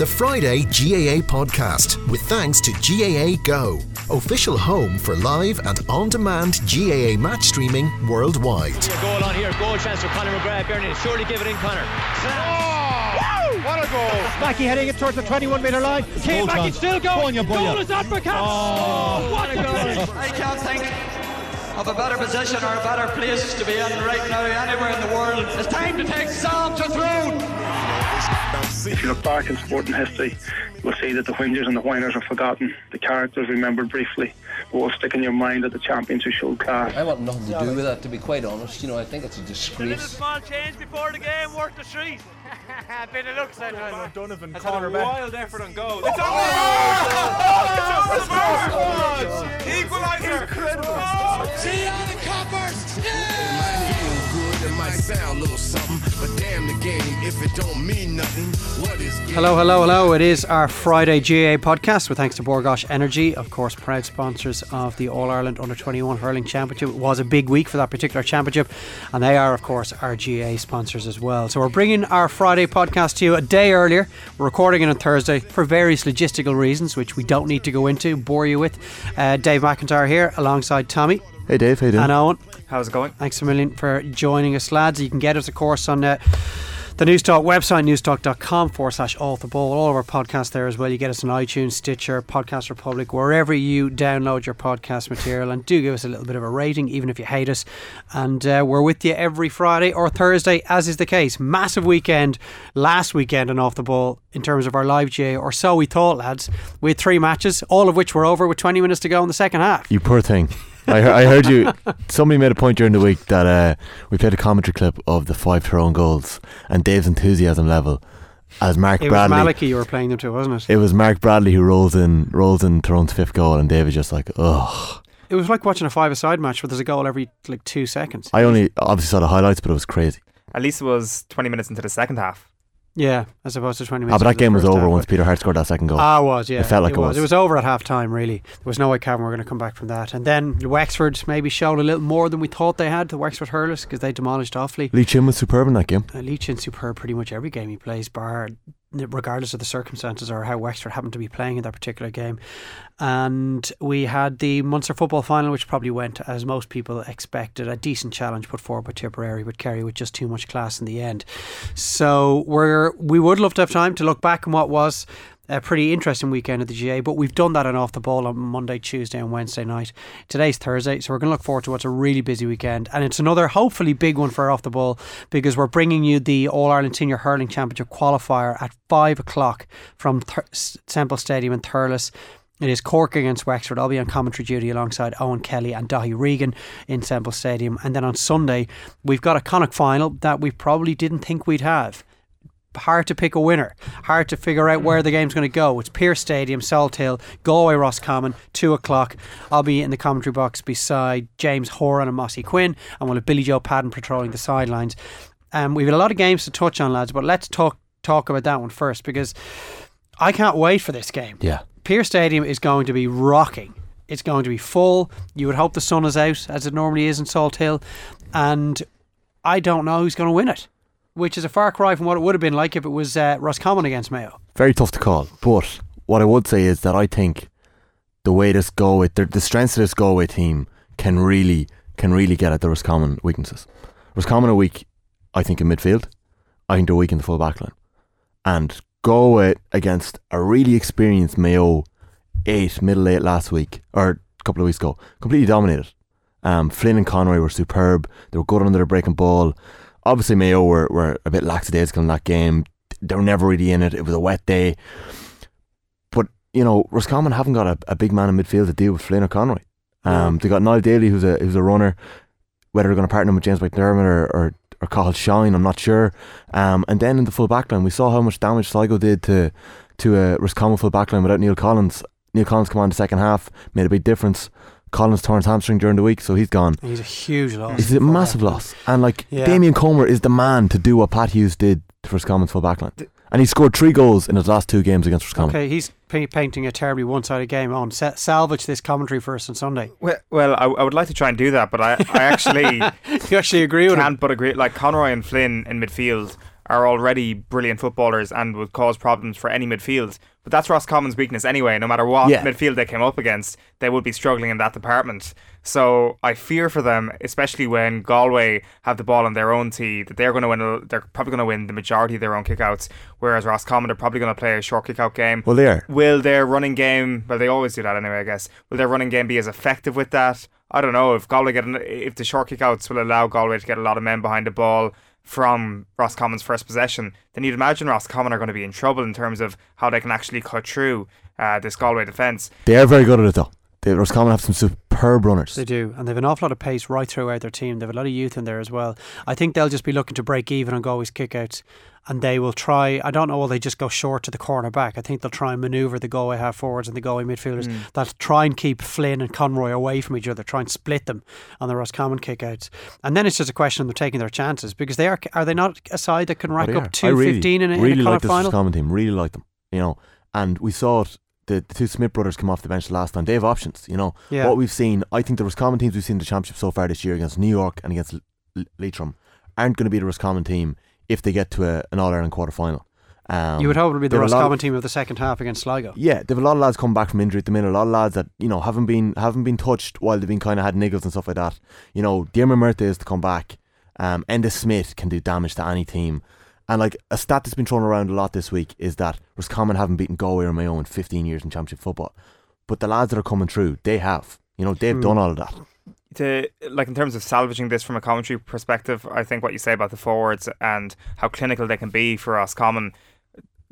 the Friday GAA podcast, with thanks to GAA Go, official home for live and on demand GAA match streaming worldwide. Goal on here, goal chance for Conor McGrath. Bernie, surely give it in, Conor. Oh, what a goal! Mackey heading it towards the 21 metre line. Kane Mackey still going. Goal is uppercut. Oh, what a goal! I can't think of a better position or a better place to be in right now anywhere in the world. It's time to take Sam to throne. If you look back in sporting history, you'll see that the whingers and the whiners are forgotten. The characters remembered briefly. But will stick in your mind that the champions who showed class. I want nothing to do with that, to be quite honest. You know, I think it's a disgrace. small change before the game worth the street. Bit of luck, said Well, Donovan, Has had a wild effort on goal. It's over! Oh, Equaliser! Incredible! See all the coppers! Yeah! Sound a little something, but damn the game if it don't mean nothing. Hello, hello, hello. It is our Friday GAA podcast with thanks to Bord Gáis Energy, of course, proud sponsors of the All Ireland Under 21 Hurling Championship. It was a big week for that particular championship, and they are, of course, our GAA sponsors as well. So we're bringing our Friday podcast to you a day earlier. We're recording it on Thursday for various logistical reasons, which we don't need to go into, bore you with. Uh, Dave McIntyre here alongside Tommy. Hey Dave, how you doing? And Eoin. How's it going? Thanks a million for joining us, lads. You can get us, of course, on uh, the Newstalk website, newstalk.com forward slash off the ball. All of our podcasts there as well. You get us on iTunes, Stitcher, Podcast Republic, wherever you download your podcast material. And do give us a little bit of a rating, even if you hate us. And uh, we're with you every Friday or Thursday, as is the case. Massive weekend last weekend and off the ball in terms of our live GAA, or so we thought, lads. We had three matches, all of which were over with 20 minutes to go in the second half. You poor thing. I, I heard you. Somebody made a point during the week that uh, we played a commentary clip of the five Tyrone goals and Dave's enthusiasm level as Mark It was Bradley. Malachy you were playing them to, wasn't it? It was Mark Bradley who rolls in rolls in Tyrone's fifth goal, and David just like, ugh. It was like watching a five-a-side match where there's a goal every like two seconds. I only obviously saw the highlights, but it was crazy. At least it was 20 minutes into the second half. Yeah, as opposed to twenty Ah, minutes. but that game was over half. once Peter Harte scored that second goal. Ah, it was yeah. It felt like it was. It was over at half time. Really, there was no way Cavan were going to come back from that. And then Wexford maybe showed a little more than we thought they had. The Wexford hurlers because they demolished Offaly. Lee Chin was superb in that game. Uh, Lee Chin's superb pretty much every game he plays, bar regardless of the circumstances or how Wexford happened to be playing in that particular game. And we had the Munster football final, which probably went as most people expected. A decent challenge put forward by Tipperary, but Kerry with just too much class in the end. So we're we would love to have time to look back on what was a pretty interesting weekend at the GAA, but we've done that on off the ball on Monday, Tuesday, and Wednesday night. Today's Thursday, so we're going to look forward to what's a really busy weekend, and it's another hopefully big one for off the ball because we're bringing you the All Ireland Senior Hurling Championship qualifier at five o'clock from Thur- Semple Stadium in Thurles. It is Cork against Wexford. I'll be on commentary duty alongside Eoin Kelly and Daithí Regan in Semple Stadium. And then on Sunday, we've got a Connacht final that we probably didn't think we'd have hard to pick a winner, hard to figure out where the game's going to go. It's Pearse Stadium, Salthill, Galway Roscommon, 2 o'clock. I'll be in the commentary box beside James Horan and Mossy Quinn, and we'll have Billy Joe Padden patrolling the sidelines. Um, we've got a lot of games to touch on, lads, but let's talk talk about that one first because I can't wait for this game. Yeah. Pearse Stadium is going to be rocking. It's going to be full. You would hope the sun is out, as it normally is in Salthill. And I don't know who's going to win it, which is a far cry from what it would have been like if it was uh, Roscommon against Mayo. Very tough to call. But what I would say is that I think the way this Galway, the, the strengths of this Galway team can really, can really get at the Roscommon weaknesses. Roscommon are weak, I think, in midfield. I think they're weak in the full back line. And Galway against a really experienced Mayo eight, middle eight last week, or a couple of weeks ago, completely dominated. Um, Flynn and Conroy were superb. They were good under the breaking ball. Obviously, Mayo were, were a bit lackadaisical in that game. They were never really in it. It was a wet day. But, you know, Roscommon haven't got a, a big man in midfield to deal with Flynn or Conroy. Um, They got Niall Daly, who's a who's a runner. Whether they're going to partner him with James McDermott or, or, or Cathal Shine, I'm not sure. Um, and then in the full backline, we saw how much damage Sligo did to to a Roscommon full backline without Neil Collins. Neil Collins come on in the second half, made a big difference. Collins torn his hamstring during the week, so he's gone. He's a huge loss. He's a massive loss. And like Yeah. Damien Comer is the man to do what Pat Hughes did for his Roscommon's full backline. And he scored three goals in his last two games against Roscommon. Okay, he's pa- painting a terribly one-sided game. On Sa- salvage this commentary for us on Sunday. Well, well I, I would like to try and do that, but I, I actually You actually agree with him? can't but agree. Like Conroy and Flynn in midfield are already brilliant footballers and would cause problems for any midfield. But that's Roscommon's weakness anyway. No matter what Yeah. midfield they came up against, they would be struggling in that department. So I fear for them, especially when Galway have the ball on their own tee, that they're going to win. They're probably going to win the majority of their own kickouts, whereas Roscommon are probably going to play a short kickout game. Well, they are. Will their running game? Well, they always do that anyway, I guess. Will their running game be as effective with that? I don't know if Galway get an, if the short kickouts will allow Galway to get a lot of men behind the ball from Roscommon's first possession. Then you'd imagine Roscommon are going to be in trouble in terms of how they can actually cut through uh, this Galway defence. They are very good at it though. They, Roscommon have some superb runners. They do, and they've an awful lot of pace right throughout their team. They've a lot of youth in there as well. I think they'll just be looking to break even on Galway's kickouts, and they will try. I don't know will they just go short to the corner back. I think they'll try and manoeuvre the Galway half forwards and the Galway midfielders. Mm. They'll try and keep Flynn and Conroy away from each other. Try and split them on the Roscommon kickouts, and then it's just a question of them taking their chances because they are. Are they not a side that can rack they up are. I two really, fifteen in a, really in a like this? Roscommon team. Really like them. You know, and we saw it. The, the two Smith brothers come off the bench last time. They have options. You know Yeah. what we've seen. I think the Roscommon teams we've seen in the championship so far this year against New York and against L- L- Leitrim aren't going to be the Roscommon team if they get to a, an All Ireland quarter final. Um, you would hope it would be the Roscommon team of the second half against Sligo. Yeah, they've a lot of lads come back from injury at the minute. A lot of lads that you know haven't been haven't been touched while they've been kind of had niggles and stuff like that. You know, Diarmuid Murtagh is to come back. Um, Enda Smith can do damage to any team. And like a stat that's been thrown around a lot this week is that Roscommon haven't beaten Galway or Mayo in 15 years in Championship football, but the lads that are coming through, they have. You know, they've Hmm. done all of that. To like in terms of salvaging this from a commentary perspective, I think what you say about the forwards and how clinical they can be for Roscommon.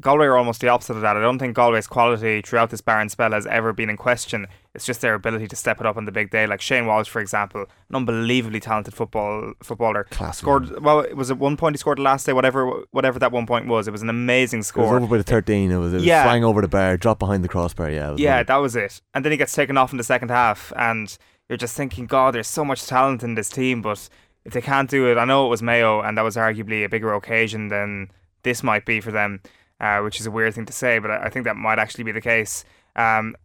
Galway are almost the opposite of that. I don't think Galway's quality throughout this barren spell has ever been in question. It's just their ability to step it up on the big day. Like Shane Walsh, for example, an unbelievably talented football footballer. Class. Scored well. It was at one point he scored last day. Whatever whatever that one point was, it was an amazing It was score. over by the 13. It was, it was Yeah. flying over the bar, drop behind the crossbar. Yeah, it was Yeah, that was it. And then he gets taken off in the second half, and you're just thinking, God, there's so much talent in this team, but if they can't do it, I know it was Mayo, and that was arguably a bigger occasion than this might be for them, uh, which is a weird thing to say, but I think that might actually be the case. Um,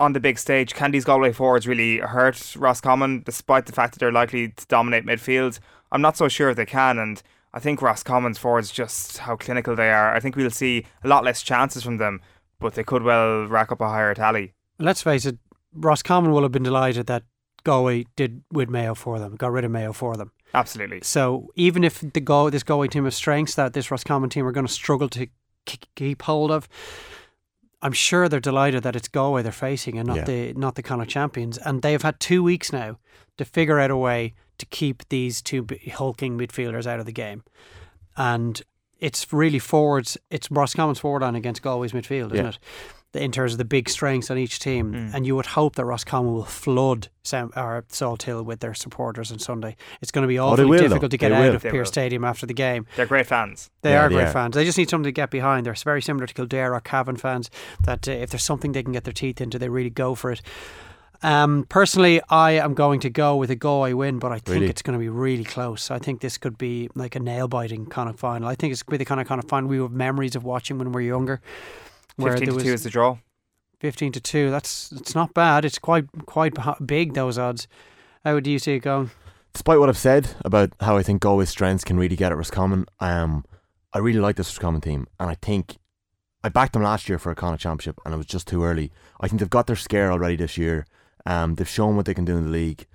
on the big stage, can these Galway forwards really hurt Roscommon, despite the fact that they're likely to dominate midfield? I'm not so sure if they can, and I think Roscommon's forwards just how clinical they are. I think we'll see a lot less chances from them, but they could well rack up a higher tally. let's face it, Roscommon will have been delighted that Galway did with Mayo for them, got rid of Mayo for them. Absolutely. So even if the Go this Galway team of strengths that this Roscommon team are going to struggle to k- keep hold of, I'm sure they're delighted that it's Galway they're facing and not Yeah. the not the Connacht champions. And they've had two weeks now to figure out a way to keep these two hulking midfielders out of the game. And it's really forwards. It's Roscommon's forward line against Galway's midfield, isn't Yeah. it? In terms of the big strengths on each team, Mm. and you would hope that Roscommon will flood Sam, or Salthill with their supporters on Sunday. It's going to be Oh, they awfully though. difficult to get They out will. of Pearse. Stadium after the game. They're great fans. They Yeah, are great are. fans. They just need something to get behind. They're very similar to Kildare or Cavan fans. That uh, if there's something they can get their teeth into, they really go for it. Um, personally, I am going to go with a Galway win, but I think Really? it's going to be really close. I think this could be like a nail biting kind of final. I think it's going to be the kind of kind of final we have memories of watching when we were younger. Where 15 there to was 2 is the draw. fifteen to two. That's it's not bad. It's quite quite big those odds. How do you see it going? despite what I've said about how I think Galway's strengths can really get at Roscommon, um, I really like this Roscommon team, and I think I backed them last year for a Connacht Championship, and it was just too early. I think they've got their scare already this year. Um, they've shown what they can do in the league.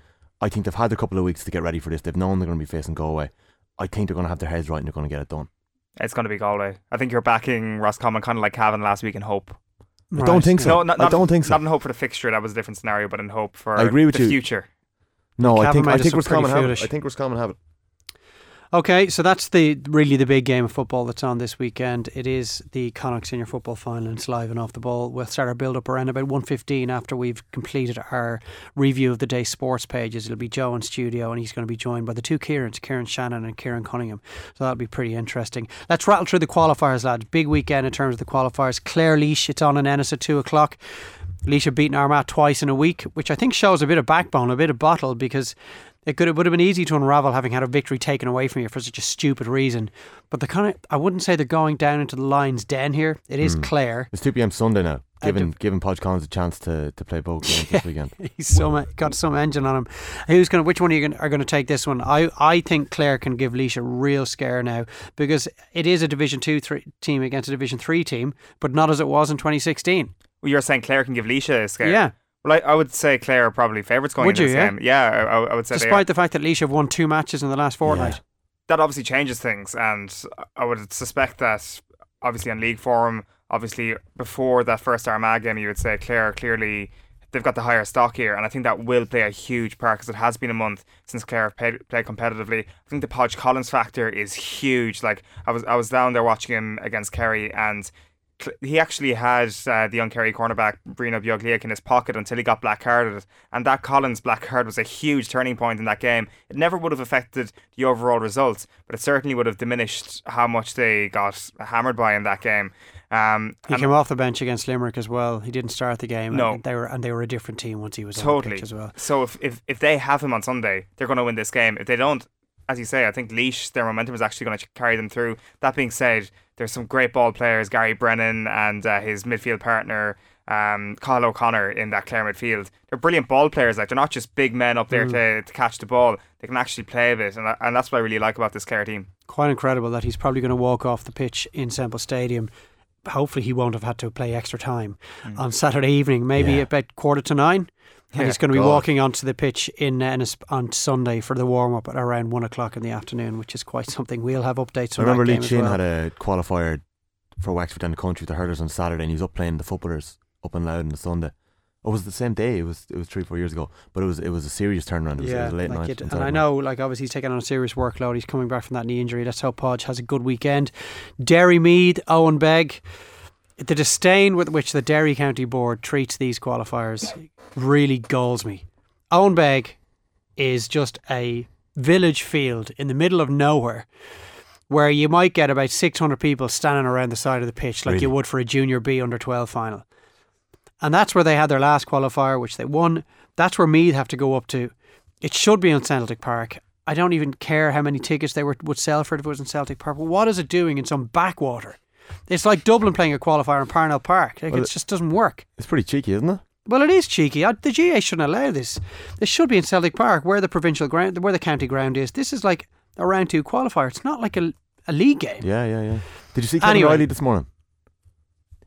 I think they've had a couple of weeks to get ready for this. They've known they're going to be facing Galway. I think they're going to have their heads right and they're going to get it done. It's going to be Galway. I think you're backing Roscommon kind of like Cavan last week in hope. I don't think so. No, not, I don't think so. Not in hope for the fixture. That was a different scenario, but in hope for I agree with the you. future. No, I think made I us think look pretty Roscommon have it. foolish. I think Roscommon have it. Okay, so that's the really the big game of football that's on this weekend. It is the Connacht Senior Football Final. It's live and off the ball. We'll start our build up around about one fifteen after we've completed our review of the day's sports pages. It'll be Joe in studio, and he's going to be joined by the two Kierans, Kieran Shannon and Kieran Cunningham. So that'll be pretty interesting. Let's rattle through the qualifiers, lads. Big weekend in terms of the qualifiers. Clare Laois, it's on in Ennis at two o'clock. Laois have beaten Armagh twice in a week, which I think shows a bit of backbone, a bit of bottle, because It could it would have been easy to unravel having had a victory taken away from you for such a stupid reason. But the kind of I wouldn't say they're going down into the lion's den here. It is Mm. Clare. It's 2 p.m. Sunday now. I Giving giving Podge Collins a chance to, to play both games this weekend. He's some got some engine on him. Who's going? to Which one are you gonna, are going to take this one? I I think Clare can give Laois a real scare now because it is a Division Two three team against a Division Three team, but not as it was in 2016. Well, you're saying Clare can give Leisha a scare. Yeah. Well, I, I would say Clare are probably favourites going Would into you, this yeah? game. Yeah, I, I- I would say they are. Despite the fact that Laois have won two matches in the last fortnight. that obviously changes things, and I would suspect that obviously on league form, obviously before that first Armagh game, you would say Clare clearly they've got the higher stock here, and I think that will play a huge part because it has been a month since Clare have played, played competitively. I think the Podge Collins factor is huge. Like I was I was down there watching him against Kerry and. He actually had uh, the young Kerry cornerback Bruno Biogliac in his pocket until he got black carded, and that Collins black card was a huge turning point in that game. It never would have affected the overall results, but it certainly would have diminished how much they got hammered by in that game. Um, He came off the bench against Limerick as well. He didn't start the game. No. and they were and they were a different team once he was on the totally pitch as well. So if, if if they have him on Sunday, they're going to win this game. If they don't, as you say, I think Laois their momentum is actually going to carry them through. That being said, there's some great ball players, Gary Brennan and uh, his midfield partner. Um, Kyle O'Connor in that Clare midfield. They're brilliant ball players. Like they're not just big men up there Mm. to, to catch the ball. They can actually play a bit, and, and that's what I really like about this Clare team. Quite incredible that he's probably going to walk off the pitch in Semple Stadium. Hopefully, he won't have had to play extra time on Saturday evening, maybe Yeah. about quarter to nine. Yeah, and he's going to be God. walking onto the pitch in uh, Ennis on Sunday for the warm up at around one o'clock in the afternoon, which is quite something. We'll have updates I remember Lee Chin well. had a qualifier for Wexford down the country with the hurlers on Saturday, and he was up playing the footballers up and loud on the Sunday. Oh, it was the same day. It was it was three four years ago, but it was it was a serious turnaround. It was, it yeah, was a late like night. it, and I know, like obviously he's taking on a serious workload. He's coming back from that knee injury. Let's hope Podge has a good weekend. Derry Meath, Owen Begg. The disdain with which the Derry County Board treats these qualifiers really galls me. Owenbeg is just a village field in the middle of nowhere where you might get about 600 people standing around the side of the pitch like you would for a junior B under 12 final. And that's where they had their last qualifier, which they won. That's where Meath have to go up to. It should be in Celtic Park. I don't even care how many tickets they were, would sell for it if it was in Celtic Park. But what is it doing in some backwater? It's like Dublin playing a qualifier in Parnell Park. Like Well, it just doesn't work. It's pretty cheeky, isn't it? Well, it is cheeky. I, the GAA shouldn't allow this. This should be in Celtic Park, where the provincial ground, where the county ground is. This is like a round two qualifier. It's not like a, a league game. Yeah, yeah, yeah. Did you see Kevin Anyway. Reilly this morning?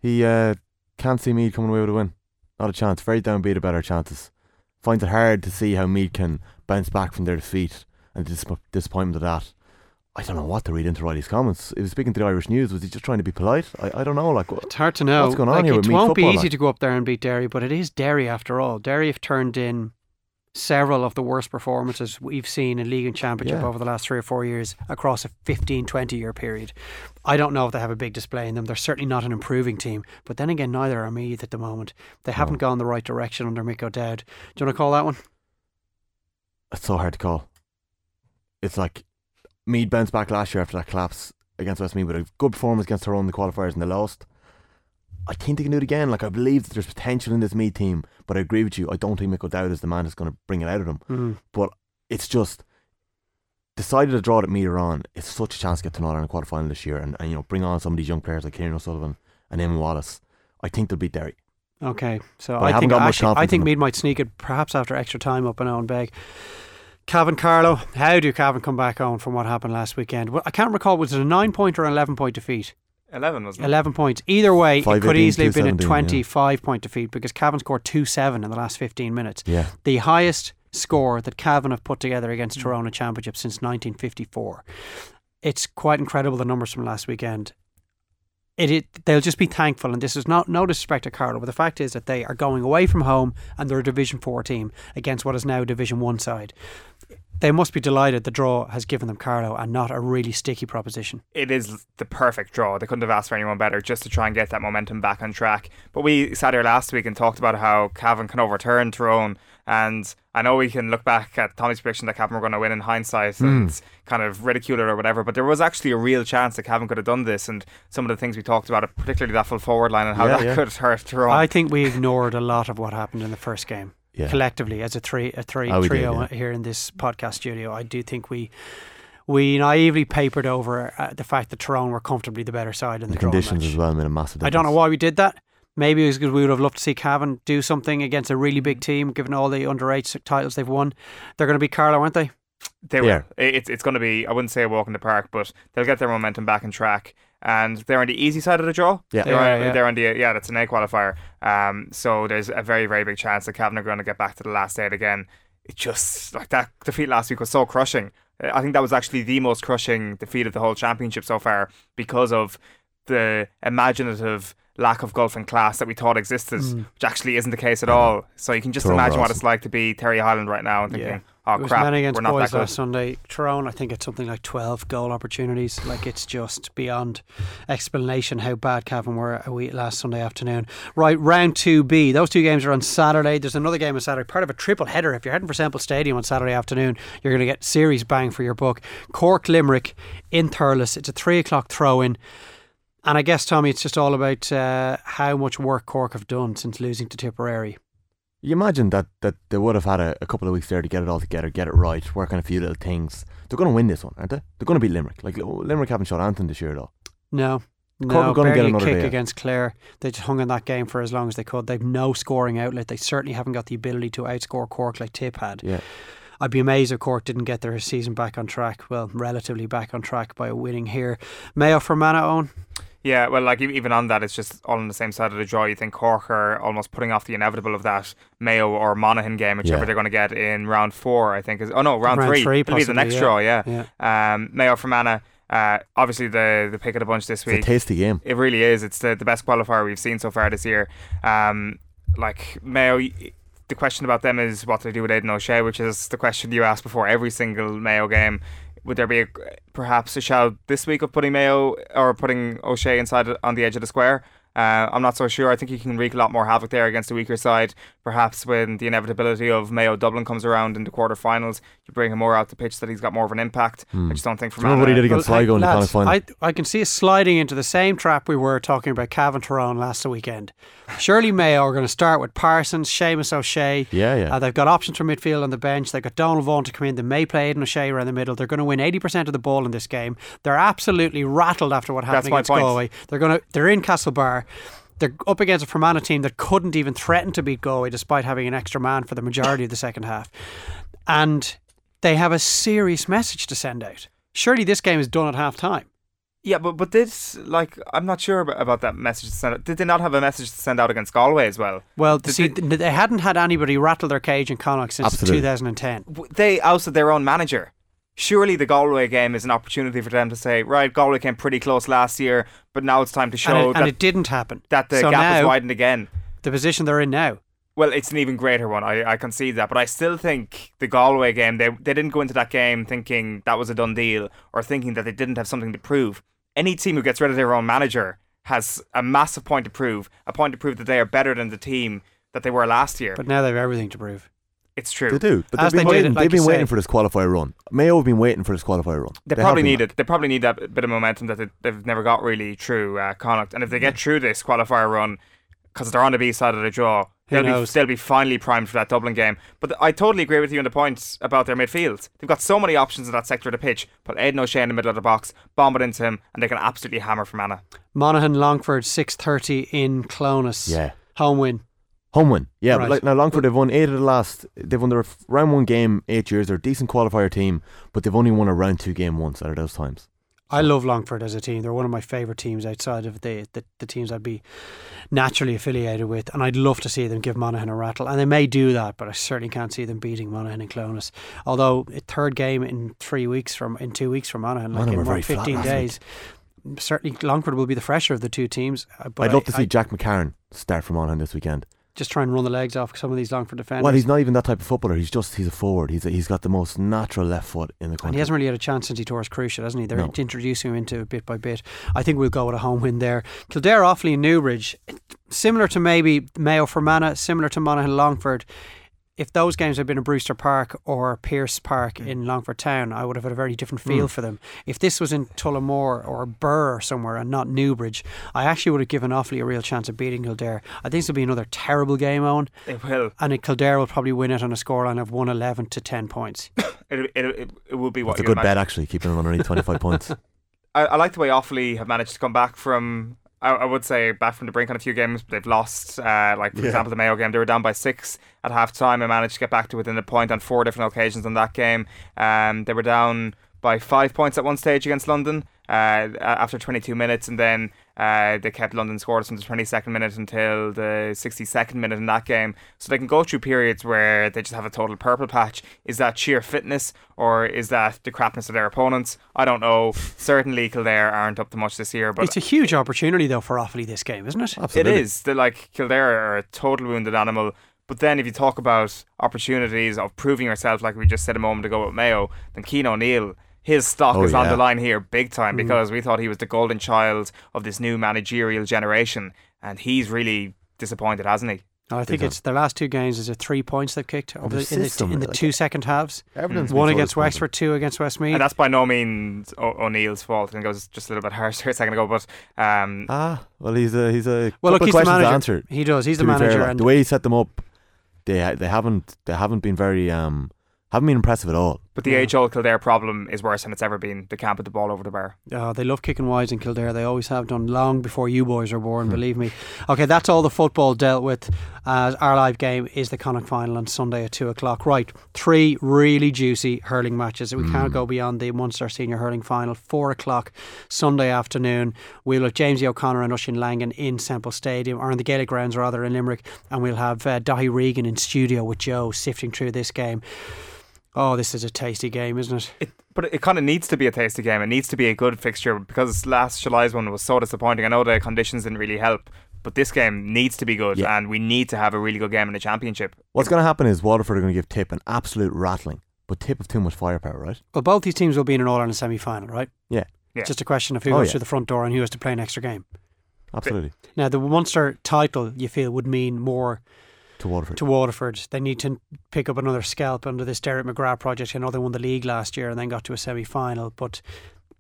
He uh, can't see Meath coming away with a win. Not a chance. Very downbeat about our chances. Finds it hard to see how Meath can bounce back from their defeat and the dis- disappointment of that. I don't know what to read into Reilly's comments. He was speaking to the Irish News. Was he just trying to be polite? I, I don't know. Like, It's hard to know. What's going on like, here It won't be easy like? to go up there and beat Derry, but it is Derry after all. Derry have turned in several of the worst performances we've seen in league and championship Yeah. over the last three or four years across a 15, 20 year period. I don't know if they have a big display in them. They're certainly not an improving team, but then again, neither are Meath at the moment. They haven't gone the right direction under Mick O'Dowd. Do you want to call that one? it's so hard to call. It's like Meath bounced back last year after that collapse against Westmeath with a good performance against her own in the qualifiers and they lost. I think they can do it again. Like I believe that there's potential in this Meath team, but I agree with you. I don't think Mick O'Dowd is the man that's going to bring it out of them. Mhm. But it's just decided to draw that Meath are on. It's such a chance to get to Northern quarter final this year, and, and you know bring on some of these young players like Kieran O'Sullivan and Eamon Wallace. I think they'll beat Derry. Okay, so But I I, haven't think got much actually, I think in. Meath might sneak it perhaps after extra time up in Owenbeg. Cavan Carlow, how do Cavan come back on from what happened last weekend? Well, I can't recall, was it a nine point or an 11 point defeat? 11, wasn't it? 11 points. Either way, it could 5-18, easily have been a 2-17, yeah. 25 point defeat because Cavan scored 2 7 in the last 15 minutes. Yeah. The highest score that Cavan have put together against Tyrone in Championship since 1954. It's quite incredible the numbers from last weekend. It, it they'll just be thankful, and this is not no disrespect to Carlow, but the fact is that they are going away from home and they're a Division Four team against what is now Division One side. They must be delighted the draw has given them Carlow and not a really sticky proposition. it is the perfect draw. They couldn't have asked for anyone better just to try and get that momentum back on track. But we sat here last week and talked about how Cavan can overturn Tyrone. And I know we can look back at Tommy's prediction that Cavan were going to win in hindsight and kind of ridicule it or whatever. But there was actually a real chance that Cavan could have done this. And some of the things we talked about, particularly that full forward line and how Yeah, that yeah. could hurt Tyrone. I think we ignored a lot of what happened in the first game. Yeah. collectively as a three a three Oh, we did, trio yeah. here in this podcast studio. I do think we we naively papered over uh, the fact that Tyrone were comfortably the better side in the, The conditions match. as well made a massive difference. I don't know why we did that. Maybe it was because we would have loved to see Cavan do something against a really big team, given all the underage titles they've won. They're going to be Carlow, aren't they? They Yeah. will. It- It's it's going to be. I wouldn't say a walk in the park, but they'll get their momentum back in track. And they're on the easy side of the draw. Yeah. they're, Yeah, on, yeah. they're on the yeah. That's an A qualifier. Um, so there's a very very big chance that Cavan are going to get back to the last eight again. It just like that defeat last week was so crushing. I think that was actually the most crushing defeat of the whole championship so far because of the imaginative lack of golfing class that we thought existed, Mm. which actually isn't the case at all. So you can just Tyrone imagine what it's like to be Terry Hyland right now and thinking, Yeah. "Oh it was crap, men against we're not boys that last good." Sunday. Tyrone, I think it's something like 12 goal opportunities. Like it's just beyond explanation how bad Cavan were a week last Sunday afternoon. Right, round 2B. Those two games are on Saturday. There's another game on Saturday, part of a triple header. If you're heading for Semple Stadium on Saturday afternoon, you're going to get serious bang for your buck. Cork Limerick in Thurles. It's a three o'clock throw in. And I guess, Tommy, it's just all about uh, how much work Cork have done since losing to Tipperary. You imagine that, that they would have had a, a couple of weeks there to get it all together, get it right, work on a few little things. They're going to win this one, aren't they? They're going to beat Limerick. Like Limerick haven't shot anything this year, though. No. Cork No, gonna get barely a another kick day against Clare. They just hung in that game for as long as they could. They've no scoring outlet. They certainly haven't got the ability to outscore Cork like Tip had. Yeah. I'd be amazed if Cork didn't get their season back on track. Well, relatively back on track by winning here. Mayo Fermanagh. Yeah, well, like even on that, it's just all on the same side of the draw. You think Cork are almost putting off the inevitable of that Mayo or Monaghan game, whichever Yeah. they're going to get in round four. I think is. Oh no, round, Round three. three, It'll be the next yeah. draw. Yeah. Um, Mayo Fermanagh. Uh, obviously the the pick of the bunch this week. It's a tasty game. It really is. It's the, the best qualifier we've seen so far this year. Um, like Mayo, the question about them is what they do with Aidan O'Shea, which is the question you ask before every single Mayo game. Would there be a, perhaps a shout this week of putting Mayo or putting O'Shea inside on the edge of the square? Uh, I'm not so sure. I think he can wreak a lot more havoc there against a weaker side. Perhaps when the inevitability of Mayo Dublin comes around in the quarterfinals, you bring him more out the pitch that he's got more of an impact. I just don't think from Hmm. Remember what he did against Well, Sligo in the lads, final final? I, I can see us sliding into the same trap we were talking about Cavan Tyrone last weekend. Surely Mayo are going to start with Parsons, Seamus O'Shea. Yeah, yeah. Uh, they've got options for midfield on the bench. They've got Donal Vaughan to come in. They may play Aidan O'Shea around the middle. They're going to win 80% of the ball in this game. They're absolutely rattled after what happened That's my against point. Galway. They're going to. They're in Castlebar. They're up against a Fermanagh team that couldn't even threaten to beat Galway despite having an extra man for the majority of the second half. And they have a serious message to send out. Surely this game is done at half time. Yeah, but but this like I'm not sure about, about that message to send out. Did they not have a message to send out against Galway as well? Well, Did see, they, they hadn't had anybody rattle their cage in Connacht since Absolutely. 2010. they ousted their own manager. Surely the Galway game is an opportunity for them to say, right, Galway came pretty close last year, but now it's time to And show it, that, and it didn't happen. that the so gap now, is widened again. the position they're in now. Well, it's an even greater one. I, I concede that, but I still think the Galway game they they didn't go into that game thinking that was a done deal or thinking that they didn't have something to prove. Any team who gets rid of their own manager has a massive point to prove, a point to prove that they are better than the team that they were last year. But now they have everything to prove. It's true. They do. But As they've been, they did, waiting, like they've been waiting for this qualifier run. Mayo have been waiting for this qualifier run. They, have probably need it. They probably need that bit of momentum that they, they've never got really through uh, Connacht. And if they get through this qualifier run, because they're on the B side of the draw, Who they'll be, knows? they'll be finally primed for that Dublin game. But I totally agree with you on the points about their midfield. They've got so many options in that sector of the pitch. Put Aidan O'Shea in the middle of the box, bomb it into him, and they can absolutely hammer Fermanagh. Monaghan Longford 6:30 in Clones. Yeah. Home win. Home win. Yeah, Right. like now Longford, they've won eight of the last. They've won their round one game eight years. They're a decent qualifier team, but they've only won a round two game once out of those times. I love Longford as a team. They're one of my favourite teams outside of the, the, the teams I'd be naturally affiliated with. And I'd love to see them give Monaghan a rattle. And they may do that, but I certainly can't see them beating Monaghan and Clones. Although, a third game in three weeks from in two weeks from Monaghan, like Monaghan in were what, very flat 15 days. Certainly, Longford will be the fresher of the two teams. uh, I'd love I- to see I Jack McCarron start from Monaghan this weekend. Just try and run the legs off some of these Longford defenders. Well, he's not even that type of footballer. He's just he's a forward. He's a, he's got the most natural left foot in the country. And he hasn't really had a chance since he tore his cruciate, hasn't he? They're No. introducing him into it bit by bit. I think we'll go with a home win there. Kildare, Offaly, and Newbridge, similar to maybe Mayo Fermanagh, similar to Monaghan Longford. If those games had been in Brewster Park or Pearse Park Mm. in Longford Town, I would have had a very different feel for them. If this was in Tullamore or Birr or somewhere and not Newbridge, I actually would have given Offaly a real chance of beating Kildare. I think this will be another terrible game Eoin. It will. and it- Kildare will probably win it on a scoreline of 111 to 10 points. It, it, it, it will be what It's a good imagine. bet actually, keeping them underneath 25 points. I, I like the way Offaly have managed to come back from. I, I would say back from the brink on a few games. They've lost, uh, like for Yeah. example, the Mayo game. They were down by six at half time and managed to get back to within a point on four different occasions in that game. Um, they were down by five points at one stage against London uh, after 22 minutes, and then uh, they kept London scoreless from the 22nd minute until the 62nd minute in that game. So they can go through periods where they just have a total purple patch. Is that sheer fitness or is that the crapness of their opponents? I don't know. Certainly, Kildare aren't up to much this year, but it's a huge opportunity, though, for Offaly this game, isn't it? Absolutely. it is. They're like Kildare are a total wounded animal. But then, if you talk about opportunities of proving yourself, like we just said a moment ago with Mayo, then Cian O'Neill, his stock Oh, is on the line here big time because we thought he was the golden child of this new managerial generation, and he's really disappointed, hasn't he? No, I think it's their last two games. Is it three points they've kicked over the the, in the, in the two second halves? Everything's One against disappointing. Wexford, two against Westmeath. And that's by no means o- O'Neill's fault. I think I was just a little bit harsh there a second ago, but um, Ah, well, he's a he's a well, look, he's of the questions manager. answered. He does. He's the be fair, manager, like, and the way he set them up, they they haven't they haven't been very um haven't been impressive at all. But the Yeah. age old Kildare problem is worse than it's ever been. They can't put the ball over the bar. Oh, they love kicking wides in Kildare. They always have done long before you boys were born, Hmm. believe me. Okay, that's all the football dealt with. Uh, our live game is the Connacht final on Sunday at 2 o'clock. Right, three really juicy hurling matches. We Hmm. can't go beyond the Munster Senior Hurling Final, 4 o'clock Sunday afternoon. We'll have Jamesie O'Connor and Oisín Langan in Semple Stadium, or in the Gaelic grounds rather, in Limerick. And we'll have uh, Daithí Regan in studio with Joe sifting through this game. Oh, this is a tasty game, isn't it? It, but it kind of needs to be a tasty game. It needs to be a good fixture because last July's one was so disappointing. I know the conditions didn't really help, but this game needs to be good, Yeah. and we need to have a really good game in the championship. What's going to happen is Waterford are going to give Tip an absolute rattling, but Tip have too much firepower, right? Well, both these teams will be in an All Ireland semi final, right? Yeah, Yeah. It's just a question of who Oh, goes yeah. through the front door and who has to play an extra game. absolutely. Now, the Munster title, you feel, would mean more To Waterford. to Waterford. They need to pick up another scalp under this Derek McGrath project. I know they won the league last year and then got to a semi final, but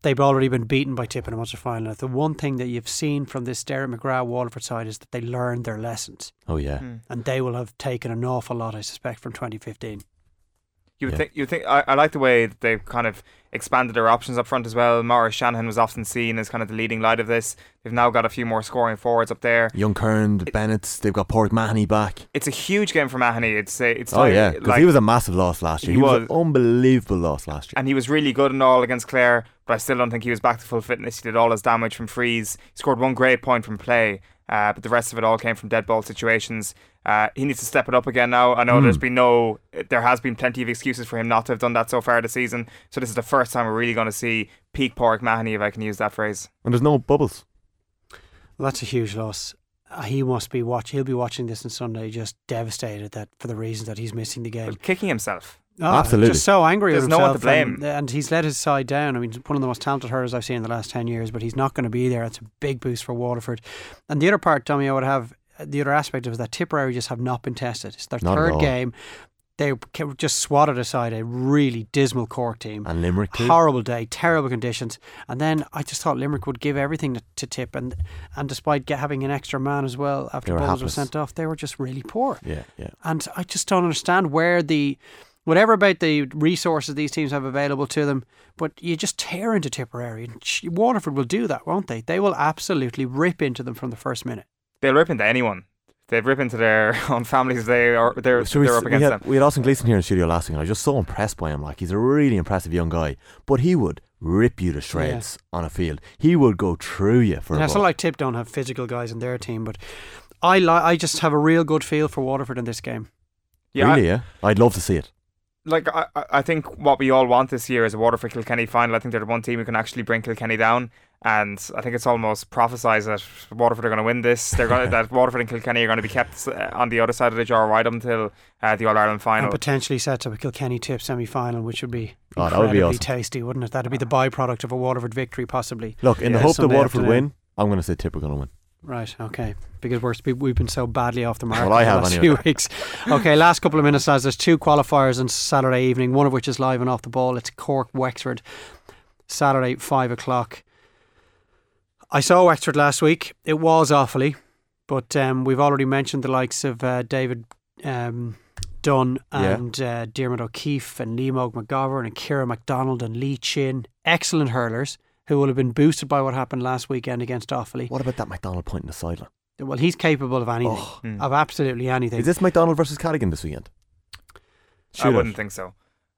they've already been beaten by Tip in a Munster final. The one thing that you've seen from this Derek McGrath Waterford side is that they learned their lessons oh yeah. Hmm. and they will have taken an awful lot, I suspect, from 2015. You would Yeah. think. You think. I, I like the way that they've kind of expanded their options up front as well. Maurice Shanahan was often seen as kind of the leading light of this. They've now got a few more scoring forwards up there. Young Kern, the Bennetts, they've got Pauric Mahony back. It's a huge game for Mahony. It's a, it's Oh like, yeah, because like he was a massive loss last year. He He, was, was. an unbelievable loss last year. and he was really good and all against Clare, but I still don't think he was back to full fitness. He did all his damage from frees. He scored one great point from play, uh, but the rest of it all came from dead ball situations. Uh, he needs to step it up again now. I know Hmm. there's been no, there has been plenty of excuses for him not to have done that so far this season. So this is the first time we're really going to see peak Pauric Mahony, if I can use that phrase. And there's no Bubbles. Well, that's a huge loss. Uh, he must be watch. He'll be watching this on Sunday, just devastated that for the reasons that he's missing the game. But kicking himself. Oh, Absolutely. just so angry There's with no one to blame. And, and he's let his side down. I mean, one of the most talented hurlers I've seen in the last 10 years, but he's not going to be there. It's a big boost for Waterford. And the other part, Tommy, I would have, uh, the other aspect of it is that Tipperary just have not been tested. It's their Not third game. They just swatted aside a really dismal Cork team. And Limerick too. Horrible day, terrible conditions, and then I just thought Limerick would give everything to, to Tip, and and despite get, having an extra man as well after They were Bowles was sent off, they were just really poor. Yeah, yeah. And I just don't understand where the whatever about the resources these teams have available to them, but you just tear into Tipperary. And Waterford will do that, won't they? They will absolutely rip into them from the first minute. They'll rip into anyone. They've rip into their own families. They are they're, So we, they're s- up we, against had, them. we had Austin Gleeson here in the studio last week, and I was just so impressed by him. Like he's a really impressive young guy, but he would rip you to shreds on a field. He would go through you for And a it's not like Tip don't have physical guys in their team, but I li- I just have a real good feel for Waterford in this game. Yeah, I- really, yeah. I'd love to see it. Like I, I- I think what we all want this year is a Waterford Kilkenny final. I think they're the one team who can actually bring Kilkenny down, and I think it's almost prophesized that Waterford are going to win this. They're going that Waterford and Kilkenny are going to be kept uh, on the other side of the jar right up until uh, the All Ireland final, And potentially set up a Kilkenny Tip semi final, which would be Oh, that would be awesome. tasty, wouldn't it? That'd be the byproduct of a Waterford victory, possibly. Look, in the hope that Waterford afternoon. win, I'm going to say Tip are going to win. Right, okay. Because we're we've been so badly off the mark Well, I the have last anyway. few weeks. Okay, last couple of minutes as there's two qualifiers on Saturday evening, one of which is live and off the ball. It's Cork Wexford, Saturday, 5 o'clock. I saw Wexford last week. It was awfully, but um, we've already mentioned the likes of uh, David um, Dunn Yeah. and uh, Dermot O'Keefe and Liam McGovern and Kira MacDonald and Lee Chin. Excellent hurlers who will have been boosted by what happened last weekend against Offaly. What about that McDonald point in the sideline? Well, he's capable of anything, Oh. Mm. of absolutely anything. Is this McDonald versus Cadogan this weekend? I wouldn't think so.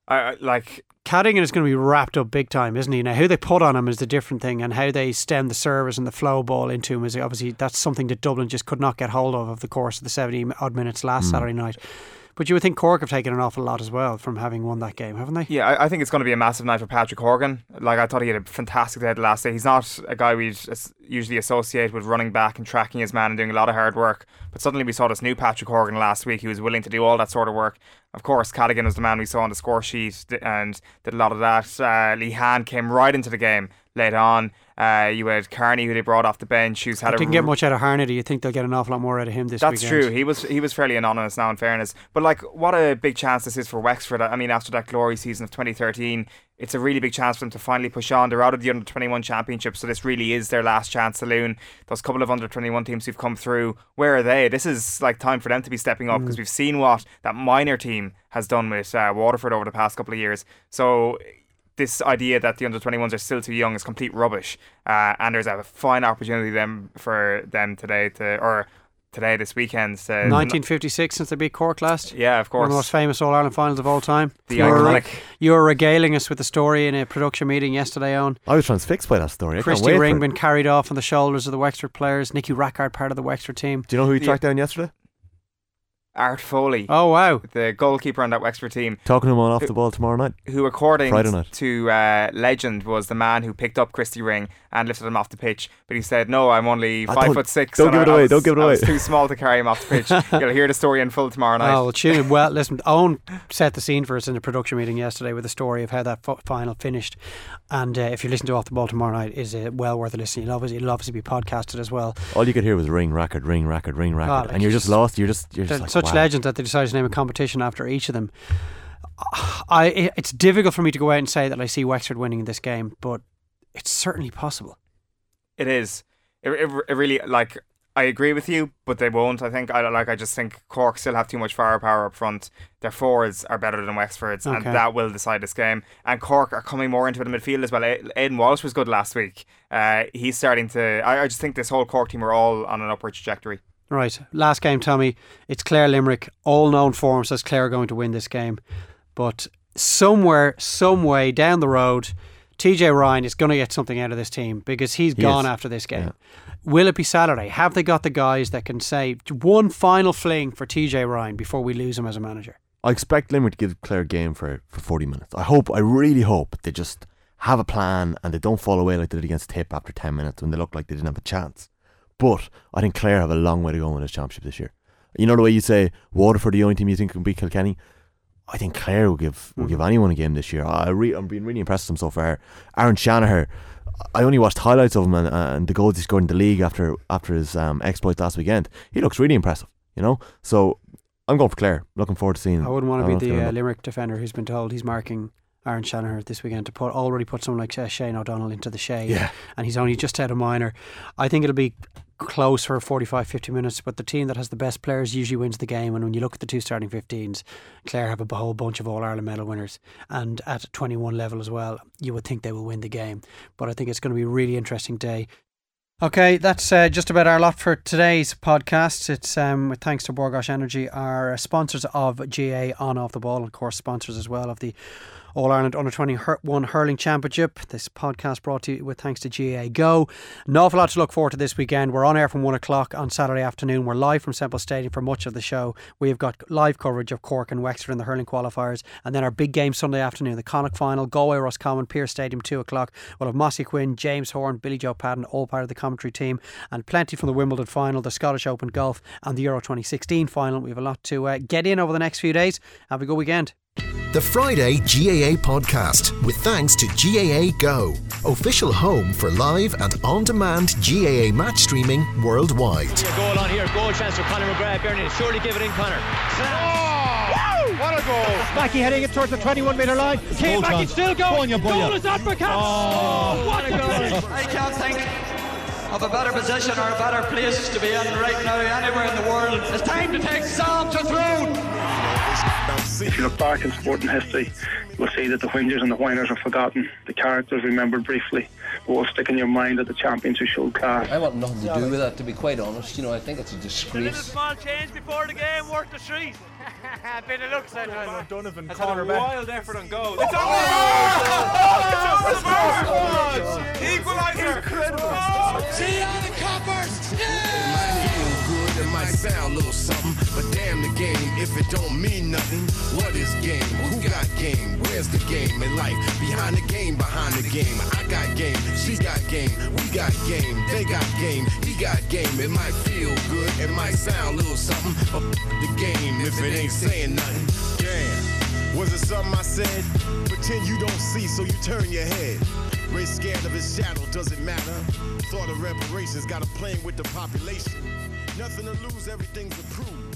I, I like Cadogan is going to be wrapped up big time, isn't he? Now, who they put on him is the different thing, and how they stem the service and the flow ball into him is obviously that's something that Dublin just could not get hold of over the course of the 70 odd minutes last Mm. Saturday night. But you would think Cork have taken an awful lot as well from having won that game, haven't they? Yeah, I, I think it's going to be a massive night for Patrick Horgan. Like I thought he had a fantastic day last day. He's not a guy we'd usually associate with running back and tracking his man and doing a lot of hard work. But suddenly we saw this new Patrick Horgan last week. He was willing to do all that sort of work. Of course, Cadogan was the man we saw on the score sheet and did a lot of that. Uh, Lehane came right into the game late on. Uh, you had Carney who they brought off the bench, who's had a Didn't get r- much out of Harney. Do you think they'll get an awful lot more out of him this That's weekend? true. He was he was fairly anonymous now, in fairness. But like, what a big chance this is for Wexford. I mean, after that glory season of 2013, it's a really big chance for them to finally push on. They're out of the under 21 championship, so this really is their last chance saloon. Those couple of under 21 teams who've come through, where are they? This is like time for them to be stepping up because we've seen what that minor team has done with uh, Waterford over the past couple of years. So this idea that the under 21s are still too young is complete rubbish. Uh, and there's a fine opportunity them for them today to or today this weekend. To, 1956 since they beat Cork last. Yeah, of course. One of course. the most famous All Ireland finals of all time. The you, were, you were regaling us with the story in a production meeting yesterday on. I was transfixed by that story. I Christy can't wait for it. Ringman carried off on the shoulders of the Wexford players. Nicky Rackard, part of the Wexford team. Do you know who he Yeah. tracked down yesterday? Art Foley. Oh wow! The goalkeeper on that Wexford team. Talking to him on off the ball tomorrow night. Who, according night. to uh, legend, was the man who picked up Christy Ring and lifted him off the pitch. But he said, "No, I'm only five foot six. don't give I- it I away, was- don't give it I away." was too small to carry him off the pitch." You'll hear the story in full tomorrow night. Oh, well, tune Well, listen, Eoin set the scene for us in the production meeting yesterday with the story of how that f- final finished. And uh, if you listen to Off the Ball tomorrow night, is uh, well worth a listen. It'll obviously, it'll obviously be podcasted as well. All you could hear was ring, Rackard, ring, Rackard, ring, Rackard, like and you're just just- lost. You're just, you're just like, such wow. legends that they decided to name a competition after each of them. I it's difficult for me to go out and say that I see Wexford winning in this game, but it's certainly possible. It is. It, it, it really like I agree with you, but they won't. I think I like. I just think Cork still have too much firepower up front. Their forwards are better than Wexford's, and that will decide this game. And Cork are coming more into the midfield as well. A- Aidan Walsh was good last week. Uh, he's starting to. I, I just think this whole Cork team are all on an upward trajectory. Right, last game, Tommy. It's Clare Limerick. All known form says Clare are going to win this game, but somewhere, some way down the road, TJ Ryan is going to get something out of this team because he's He gone is. after this game. Will it be Saturday? Have they got the guys that can say one final fling for TJ Ryan before we lose him as a manager? I expect Limerick to give Clare a game for, for 40 minutes. I hope, I really hope they just have a plan and they don't fall away like they did against Tip after 10 minutes when they looked like they didn't have a chance. But I think Clare have a long way to go in this championship this year. You know the way you say Waterford the only team you think can beat Kilkenny? I think Clare will give will give anyone a game this year. I re- I'm being really impressed with him so far. Aron Shanagher, I only watched highlights of him and, and the goals he scored in the league after after his um, exploit last weekend. He looks really impressive, you know. So I'm going for Clare. Looking forward to seeing. I wouldn't want to be the uh. Limerick defender who's been told he's marking Aron Shanagher this weekend to put already put someone like uh, Shane O'Donnell into the shade. Yeah. And he's only just out of minor. I think it'll be close for 45 50 minutes, but the team that has the best players usually wins the game. And when you look at the two starting 15s, Clare have a whole bunch of All Ireland medal winners. And at 21 level as well, you would think they will win the game. But I think it's going to be a really interesting day. Okay, that's uh, just about our lot for today's podcast. It's um, thanks to Bord Gáis Energy, our sponsors of GAA on off the ball, and of course, sponsors as well of the All Ireland Under 21 Hurling Championship. This podcast brought to you with thanks to GAA Go. An awful lot to look forward to this weekend. We're on air from one o'clock on Saturday afternoon. We're live from Semple Stadium for much of the show. We've got live coverage of Cork and Wexford in the hurling qualifiers, and then our big game Sunday afternoon, the Connacht final, Galway Roscommon, Pearse Stadium, two o'clock. We'll have Mossy Quinn, James Horan, Billy Joe Padden, all part of the commentary team, and plenty from the Wimbledon final, the Scottish Open golf, and the Euro 2016 final. We have a lot to uh, get in over the next few days. Have a good weekend. The Friday GAA podcast with thanks to GAA Go, official home for live and on demand GAA match streaming worldwide. Goal on here, goal chance for Conor McGrath. Bernie, surely give it in, Conor. Oh, what a goal! Mackey heading it towards the 21 metre line. Kane Mackey still going. Goal is on for Cats. Oh, what a goal! I can't think of a better position or a better place to be in right now anywhere in the world. It's time to take Sam to throne. If you look back in sporting history, you'll see that the whingers and the whiners are forgotten, the characters remembered briefly, but will stick in your mind that the champions who showed class. I want nothing to do with that, to be quite honest. You know, I think it's a A little disgrace. small change before the game worth the treat. Bit of luck, said Donovan Has had a wild effort on goal. It's over! Oh, it's over! Equaliser! Incredible! See you on the coppers! It sound little something, but damn the game if it don't mean nothing. What is game? Who got game? Where's the game in life? Behind the game, behind the game. I got game, she got game, we got game, they got game, he got game. It might feel good, it might sound little something, but the game if it ain't saying nothing. Damn, was it something I said? Pretend you don't see, so you turn your head. Ray scared of his shadow, does it matter? Thought of reparations, got a plane with the population. Nothing to lose, everything's approved.